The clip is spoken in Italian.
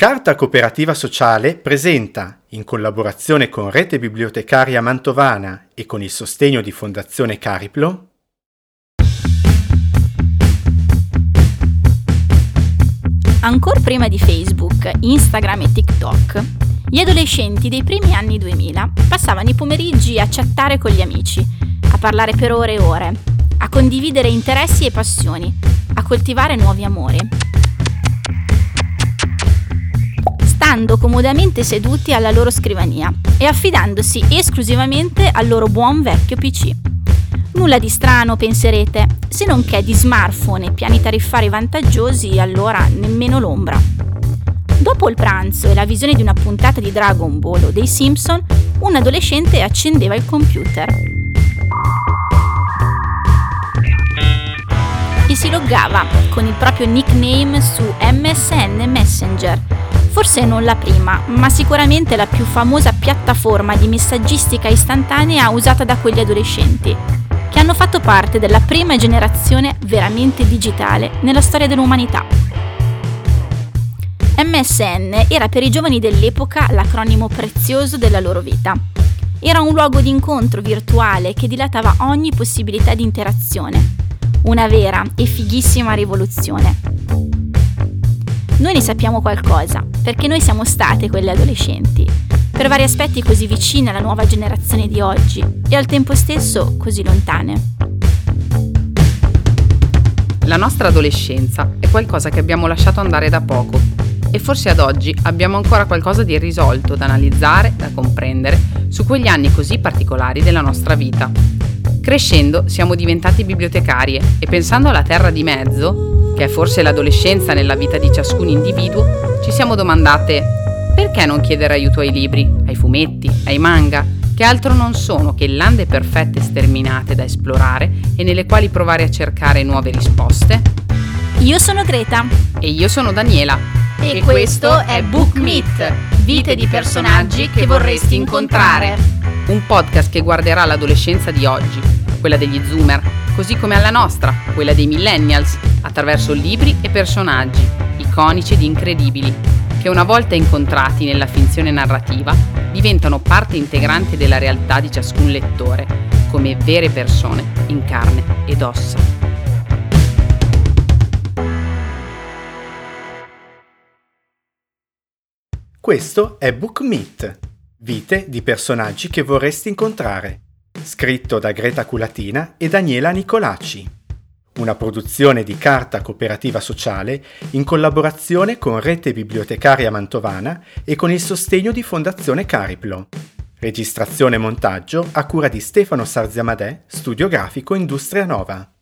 Carta Cooperativa Sociale presenta, in collaborazione con Rete Bibliotecaria Mantovana e con il sostegno di Fondazione Cariplo, Ancora prima di Facebook, Instagram e TikTok, gli adolescenti dei primi anni 2000 passavano i pomeriggi a chattare con gli amici, a parlare per ore e ore, a condividere interessi e passioni, a coltivare nuovi amori. Stando comodamente seduti alla loro scrivania e affidandosi esclusivamente al loro buon vecchio PC. Nulla di strano, penserete, se non che di smartphone e piani tariffari vantaggiosi, allora nemmeno l'ombra. Dopo il pranzo e la visione di una puntata di Dragon Ball o dei Simpson, un adolescente accendeva il computer. E si loggava con il proprio nickname su MSN Messenger Forse non la prima, ma sicuramente la più famosa piattaforma di messaggistica istantanea usata da quegli adolescenti, che hanno fatto parte della prima generazione veramente digitale nella storia dell'umanità. MSN era per i giovani dell'epoca l'acronimo prezioso della loro vita. Era un luogo di incontro virtuale che dilatava ogni possibilità di interazione. Una vera e fighissima rivoluzione. Noi ne sappiamo qualcosa, perché noi siamo state quelle adolescenti, per vari aspetti così vicine alla nuova generazione di oggi e al tempo stesso così lontane. La nostra adolescenza è qualcosa che abbiamo lasciato andare da poco e forse ad oggi abbiamo ancora qualcosa di irrisolto da analizzare, da comprendere su quegli anni così particolari della nostra vita. Crescendo siamo diventati bibliotecarie e pensando alla terra di mezzo, che è forse l'adolescenza nella vita di ciascun individuo, ci siamo domandate perché non chiedere aiuto ai libri, ai fumetti, ai manga, che altro non sono che lande perfette sterminate da esplorare e nelle quali provare a cercare nuove risposte? Io sono Greta. E io sono Daniela. E, e questo è Book Meet, vite di personaggi che vorresti incontrare. Un podcast che guarderà l'adolescenza di oggi, quella degli zoomer, così come alla nostra, quella dei millennials, attraverso libri e personaggi, iconici ed incredibili, che una volta incontrati nella finzione narrativa diventano parte integrante della realtà di ciascun lettore, come vere persone in carne ed ossa. Questo è Book Meet, vite di personaggi che vorresti incontrare scritto da Greta Culatina e Daniela Nicolacci. Una produzione di Carta Cooperativa Sociale in collaborazione con Rete Bibliotecaria Mantovana e con il sostegno di Fondazione Cariplo. Registrazione e montaggio a cura di Stefano Sarziamadè, Studio Grafico Industria Nova.